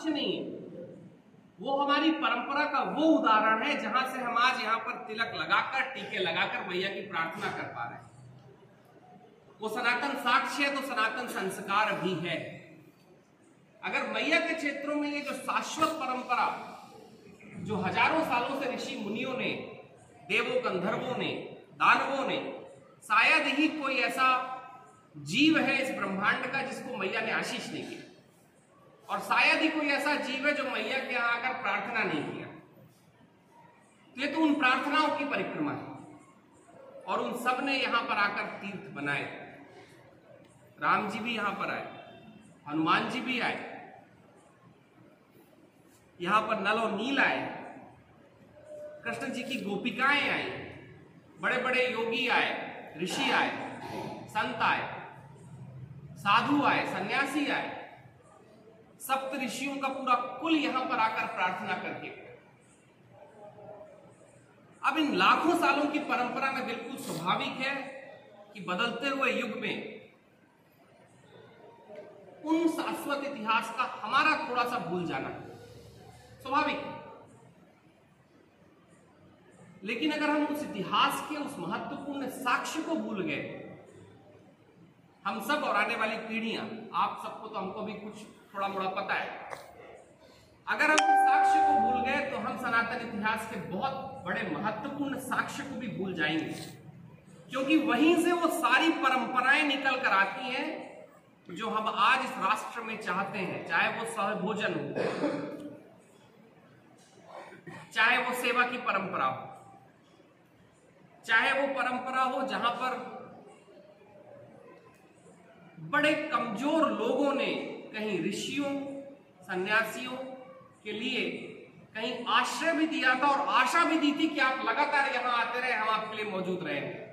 साक्ष्य नहीं है। वो हमारी परंपरा का वो उदाहरण है जहाँ से हम आज यहाँ पर तिलक लगाकर, टीके लगाकर मैया की प्रार्थना कर पा रहे हैं। वो सनातन साक्ष्य है तो सनातन संस्कार भी है। अगर मैया के क्षेत्रों में ये जो शाश्वत परंपरा, जो हज़ारों सालों से ऋषि मुनियों ने, देवों गंधर्वों ने, दानवों ने, शायद ही कोई ऐसा जीव है इस ब्रह्मांड का जिसको मैया ने आशीष नहीं किया और शायद ही कोई ऐसा जीव है जो मैया के यहाँ आकर प्रार्थना नहीं किया। तो ये तो उन प्रार्थनाओं की परिक्रमा है। और उन सबने यहाँ पर आकर तीर्थ बनाए। राम जी भी यहाँ पर आए, हनुमान जी भी आए। यहाँ पर नल और नील आए। कृष्ण जी की गोपिकाएँ आई। बड़े बड़े योगी आए, ऋषि आए, संत आए, साधु आए, सन्यासी आए। सप्त ऋषियों का पूरा कुल यहाँ पर आकर प्रार्थना करके। अब इन लाखों सालों की परंपरा में बिल्कुल स्वाभाविक है कि बदलते हुए युग में उन शाश्वत इतिहास का हमारा थोड़ा सा भूल जाना है स्वाभाविक है। लेकिन अगर हम उस इतिहास के उस महत्वपूर्ण साक्ष्य को भूल गए, हम सब और आने वाली पीढ़ियाँ, आप सबको तो हमको भी कुछ थोड़ा मोड़ा पता है। अगर हम साक्ष्य को भूल गए तो हम सनातन इतिहास के बहुत बड़े महत्वपूर्ण साक्ष्य को भी भूल जाएँगे। क्योंकि वहीं से वो सारी परंपराएँ निकल कर आती हैं, जो हम आज इस राष्ट्र में चाहते हैं, चाहे वो सहभोजन हो, चाहे वो सेवा की परंपरा हो, चाहे वो परंपरा हो जहाँ पर बड़े कमज़ोर लोगों ने कहीं ऋषियों, सन्यासियों के लिए कहीं आश्रय भी दिया था और आशा भी दी थी कि आप लगातार यहाँ आते रहे, हम आपके लिए मौजूद रहेंगे।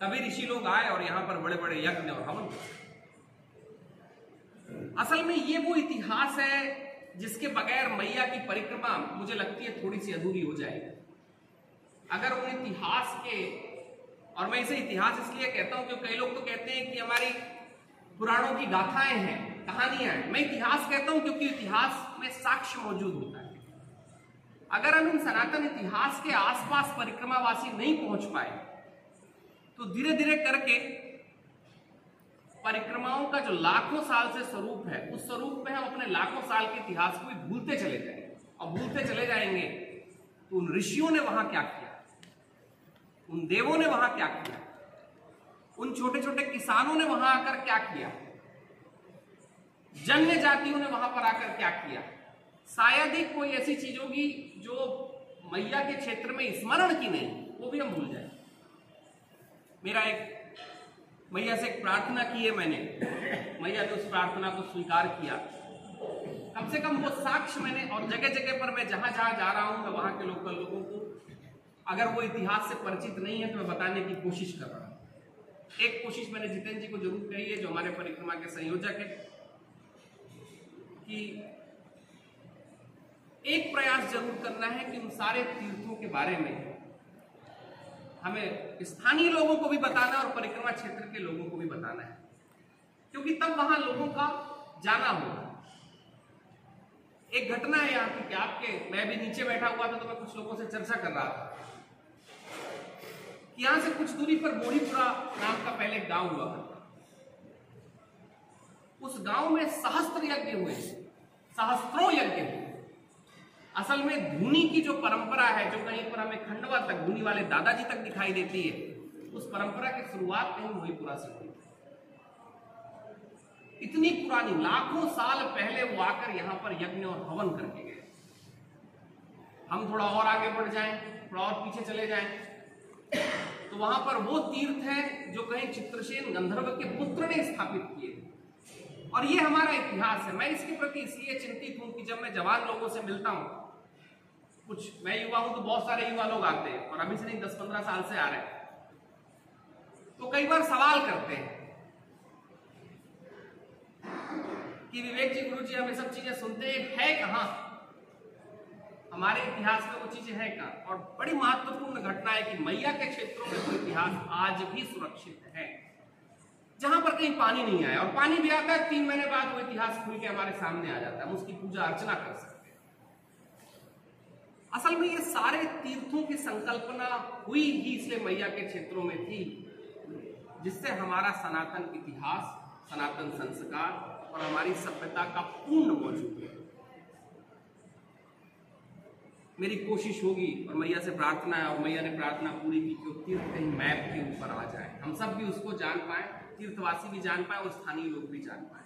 तभी ऋषि लोग आए और यहाँ पर बड़े बड़े यज्ञ और हवन असल में ये वो इतिहास है जिसके बगैर मैया की परिक्रमा मुझे लगती है थोड़ी सी अधूरी हो जाएगी। अगर उन इतिहास के, और मैं इसे इतिहास इसलिए कहता हूँ क्योंकि कई लोग तो कहते हैं कि हमारी पुराणों की गाथाएँ हैं। कहानियाँ हैं। मैं इतिहास कहता हूँ क्योंकि इतिहास में साक्ष्य मौजूद होता है। अगर हम इन सनातन इतिहास के आसपास परिक्रमावासी नहीं पहुँच पाए तो धीरे धीरे करके परिक्रमाओं का जो लाखों साल से स्वरूप है, उस स्वरूप में हम अपने लाखों साल के इतिहास को भी भूलते चले जाएँगे। और भूलते चले जाएँगे तो उन ऋषियों ने वहाँ क्या किया? उन देवों ने वहाँ क्या किया? उन छोटे छोटे किसानों ने वहाँ आकर क्या किया? जन्य जातियों ने वहाँ पर आकर क्या किया? शायद ही कोई ऐसी चीज़ होगी जो मैया के क्षेत्र में स्मरण की नहीं, वो भी हम भूल जाए। मेरा एक, मैया से एक प्रार्थना की है मैंने। मैया ने उस प्रार्थना को स्वीकार किया। कम से कम वो साक्ष्य मैंने और जगह जगह पर मैं जहाँ जहाँ जा रहा हूँ, मैं वहाँ के लोकल लोगों को, अगर वो इतिहास से परिचित नहीं है तो मैं बताने की कोशिश कर रहा हूँ। एक कोशिश मैंने जितेंद्र जी को ज़रूर कही है, जो हमारे परिक्रमा के संयोजक है। कि एक प्रयास ज़रूर करना है कि उन सारे तीर्थों के बारे में हमें स्थानीय लोगों को भी बताना और परिक्रमा क्षेत्र के लोगों को भी बताना है। क्योंकि तब वहाँ लोगों का जाना होगा। एक घटना है यहाँ की कि आपके, मैं भी नीचे बैठा हुआ था तो मैं कुछ लोगों से चर्चा कर रहा था कि यहाँ से कुछ दूरी पर मोड़ीपुरा नाम का पहले गाँव हुआ उस गाँव में सहस्त्र यज्ञ हुए, सहस्त्रों यज्ञ हुए। असल में धुनी की जो परंपरा है, जो कहीं पर हमें खंडवा तक, धुनी वाले दादाजी तक दिखाई देती है, उस परंपरा की शुरुआत कहीं मोहीपुरा से हुई। इतनी पुरानी, लाखों साल पहले वो आकर यहाँ पर यज्ञ और हवन करके गए। हम थोड़ा और आगे बढ़ जाएँ, थोड़ा और पीछे चले जाएँ। तो वहाँ पर वो तीर्थ है जो कहीं चित्रसेन गंधर्व के पुत्र ने स्थापित किए। और ये हमारा इतिहास है। मैं इसके प्रति इसलिए चिंतित हूँ कि जब मैं जवान लोगों से मिलता हूँ, कुछ मैं युवा हूँ तो बहुत सारे युवा लोग आते हैं और अभी से नहीं दस पंद्रह साल से आ रहे हैं। तो कई बार सवाल करते हैं कि विवेक जी, गुरु जी हम सब चीज़ें सुनते हैं है कहा? हमारे इतिहास में वो चीज़ें हैं कहाँ? और बड़ी महत्वपूर्ण घटना है कि मैया के क्षेत्रों में वो इतिहास आज भी सुरक्षित है। जहाँ पर कहीं पानी नहीं आया। और पानी भी आता है, तीन महीने बाद वो इतिहास खुल के हमारे सामने आ जाता है। हम उसकी पूजा अर्चना कर सकते हैं। असल में ये सारे तीर्थों की संकल्पना हुई ही इसलिए मैया के क्षेत्रों में थी, जिससे हमारा सनातन इतिहास, सनातन संस्कार और हमारी सभ्यता का पूर्ण मौजूद है। मेरी कोशिश होगी और मैया से प्रार्थना है और मैया ने प्रार्थना पूरी की कि तीर्थ कहीं मैप के ऊपर आ जाए। हम सब भी उसको जान पाए तीर्थवासी भी जान पाए और स्थानीय लोग भी जान पाए।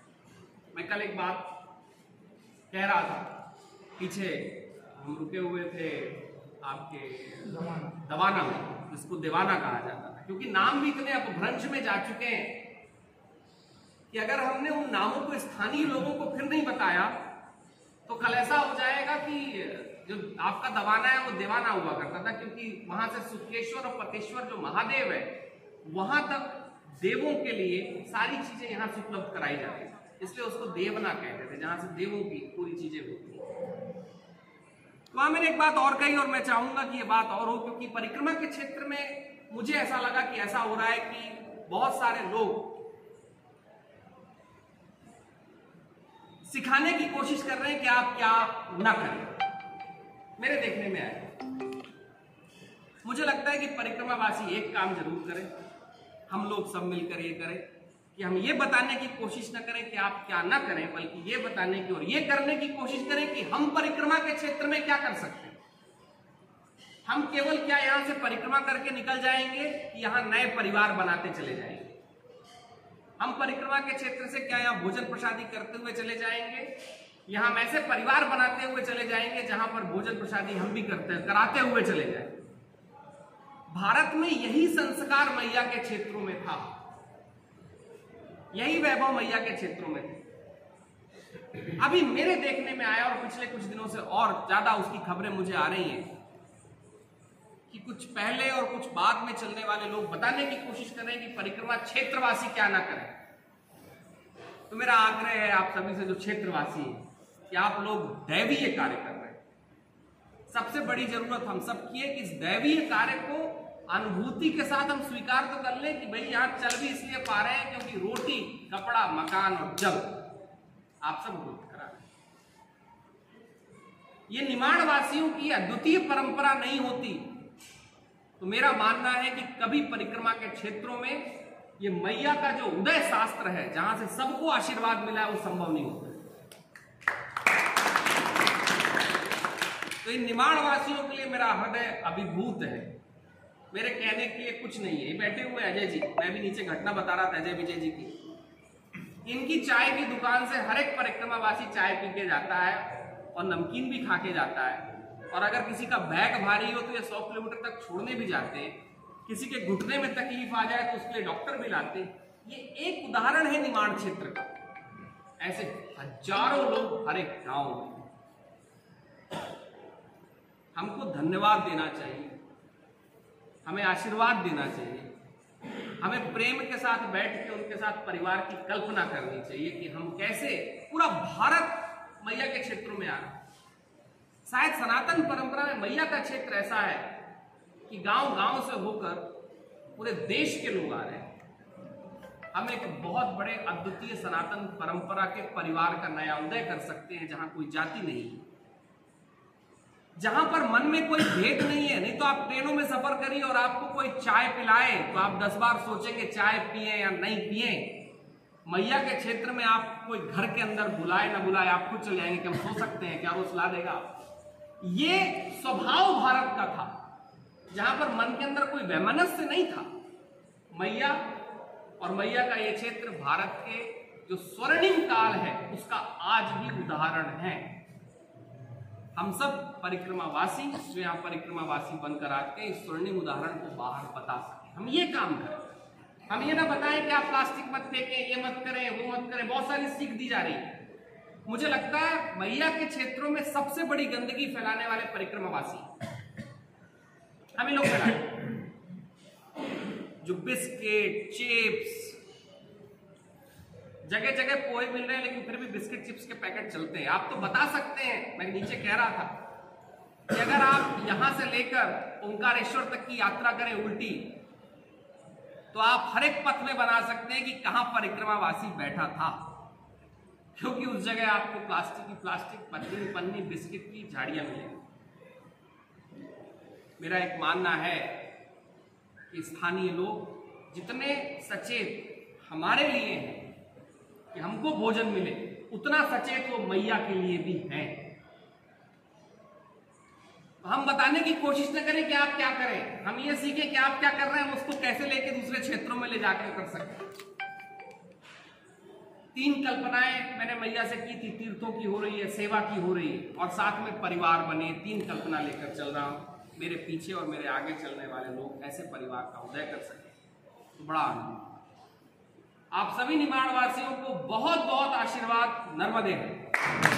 मैं कल एक बात कह रहा था पीछे हम रुके हुए थे आपके दवाना में जिसको देवाना कहा जाता था। क्योंकि नाम भी इतने अपभ्रंश में जा चुके हैं कि अगर हमने उन नामों को स्थानीय लोगों को फिर नहीं बताया तो कल ऐसा हो जाएगा कि जो आपका दवाना है, वो देवाना हुआ करता था, क्योंकि वहाँ से सुखेश्वर और पतेश्वर जो महादेव है, वहाँ तक देवों के लिए सारी चीज़ें यहाँ से उपलब्ध कराई जाती है इसलिए उसको देवना कहते थे, जहाँ से देवों की पूरी चीज़ें होती है तो वहाँ मैंने एक बात और कही, और मैं चाहूँगा कि ये बात और हो, क्योंकि परिक्रमा के क्षेत्र में मुझे ऐसा लगा कि ऐसा हो रहा है कि बहुत सारे लोग सिखाने की कोशिश कर रहे हैं कि आप क्या ना करें। मेरे देखने में आए। मुझे लगता है कि परिक्रमावासी एक काम ज़रूर करें। हम लोग सब मिलकर ये करें कि हम ये बताने की कोशिश न करें कि आप क्या ना करें, बल्कि ये बताने की और ये करने की कोशिश करें कि हम परिक्रमा के क्षेत्र में क्या कर सकते हैं। हम केवल क्या यहाँ से परिक्रमा करके निकल जाएँगे कि यहाँ नए परिवार बनाते चले जाएँगे। हम परिक्रमा के क्षेत्र से क्या यहाँ भोजन प्रसादी करते हुए चले जाएँगे? यहाँ ऐसे परिवार बनाते हुए चले जाएँगे जहाँ पर भोजन प्रसादी हम भी करते कराते हुए चले जाएँगे भारत में यही संस्कार मैया के क्षेत्रों में था। यही वैभव मैया के क्षेत्रों में अभी मेरे देखने में आया और पिछले कुछ दिनों से और ज़्यादा उसकी खबरें मुझे आ रही हैं। कि कुछ पहले और कुछ बाद में चलने वाले लोग बताने की कोशिश करें कि परिक्रमा क्षेत्रवासी क्या ना करें। तो मेरा आग्रह है आप सभी से जो क्षेत्रवासी हैं, कि आप लोग दैवीय कार्य कर रहे हैं। सबसे बड़ी ज़रूरत हम सब की है कि इस दैवीय कार्य को अनुभूति के साथ हम स्वीकार तो कर लें कि भाई यहाँ चल भी इसलिए पा रहे हैं क्योंकि रोटी, कपड़ा, मकान और जल आप सब उपलब्ध करा रहे ये निमाण वासियों की अद्वितीय परंपरा नहीं होती। तो मेरा मानना है कि कभी परिक्रमा के क्षेत्रों में ये मैया का जो उदय शास्त्र है, जहाँ से सबको आशीर्वाद मिला है वो संभव नहीं होता। तो इन निमाण वासियों के लिए मेरा हृदय अभिभूत है। मेरे कहने के लिए कुछ नहीं है। बैठे हुए अजय जी। मैं भी नीचे घटना बता रहा था अजय विजय जी की। इनकी चाय की दुकान से हर एक परिक्रमावासी चाय पी के जाता है और नमकीन भी खा के जाता है। और अगर किसी का बैग भारी हो तो ये सौ किलोमीटर तक छोड़ने भी जाते हैं। किसी के घुटने में तकलीफ़ आ जाए तो उसके लिए डॉक्टर भी लाते हैं। ये एक उदाहरण है निमाण क्षेत्र का। ऐसे हज़ारों लोग हर एक गाँव में। हमको धन्यवाद देना चाहिए। हमें आशीर्वाद देना चाहिए। हमें प्रेम के साथ बैठ के उनके साथ परिवार की कल्पना करनी चाहिए कि हम कैसे पूरा भारत मैया के क्षेत्रों में आ रहा शायद सनातन परंपरा में मैया का क्षेत्र ऐसा है कि गाँव गाँव से होकर पूरे देश के लोग आ रहे हैं। हम एक बहुत बड़े अद्वितीय सनातन परंपरा के परिवार का नया उदय कर सकते हैं, जहाँ कोई जाति नहीं है। जहाँ पर मन में कोई भेद नहीं है, नहीं तो आप ट्रेनों में सफ़र करिए और आपको कोई चाय पिलाए तो आप दस बार सोचेंगे चाय पिए या नहीं पिए। मैया के क्षेत्र में आप कोई घर के अंदर बुलाए ना बुलाए, आप खुद चले जाएँगे कि हम सो सकते हैं, क्या वो सुला देगा? ये स्वभाव भारत का था, जहाँ पर मन के अंदर कोई वैमनस्य नहीं था। मैया, और मैया का ये क्षेत्र भारत के जो स्वर्णिम काल है, उसका आज भी उदाहरण है। हम सब परिक्रमावासी, जो यहाँ परिक्रमावासी बनकर आते हैं, इस स्वर्णिम उदाहरण को बाहर बता सके। हम ये काम करें। हम ये ना बताएँ कि आप प्लास्टिक मत फेंकें, ये मत करें, वो मत करें, बहुत सारी सीख दी जा रही है। मुझे लगता है मैया के क्षेत्रों में सबसे बड़ी गंदगी फैलाने वाले परिक्रमावासी हम लोग फैलाए जो बिस्किट, चिप्स जगह जगह पोहे मिल रहे हैं, लेकिन फिर भी बिस्किट, चिप्स के पैकेट चलते हैं। आप तो बता सकते हैं, मैं नीचे कह रहा था कि अगर आप यहाँ से लेकर ओंकारेश्वर तक की यात्रा करें उल्टी तो आप हर एक पथ में बना सकते हैं कि कहाँ परिक्रमावासी बैठा था। क्योंकि उस जगह आपको प्लास्टिक की, प्लास्टिक पन्नी पन्नी, बिस्किट की झाड़ियाँ मिलेंगी। मेरा एक मानना है कि स्थानीय लोग जितने सचेत हमारे लिए हैं कि हमको भोजन मिले, उतना सचेत वो मैया के लिए भी हैं। तो हम बताने की कोशिश न करें कि आप क्या करें। हम ये सीखें कि आप क्या कर रहे हैं उसको कैसे लेके दूसरे क्षेत्रों में ले जाकर कर सकते हैं। तीन कल्पनाएँ मैंने मैया से की थी, तीर्थों की हो रही है, सेवा की हो रही है। और साथ में परिवार बने, तीन कल्पना लेकर चल रहा हूँ। मेरे पीछे और मेरे आगे चलने वाले लोग ऐसे परिवार का उदय कर सके। तो बड़ा आनंद। आप सभी निमाड़वासियों को बहुत बहुत आशीर्वाद। नर्मदे। है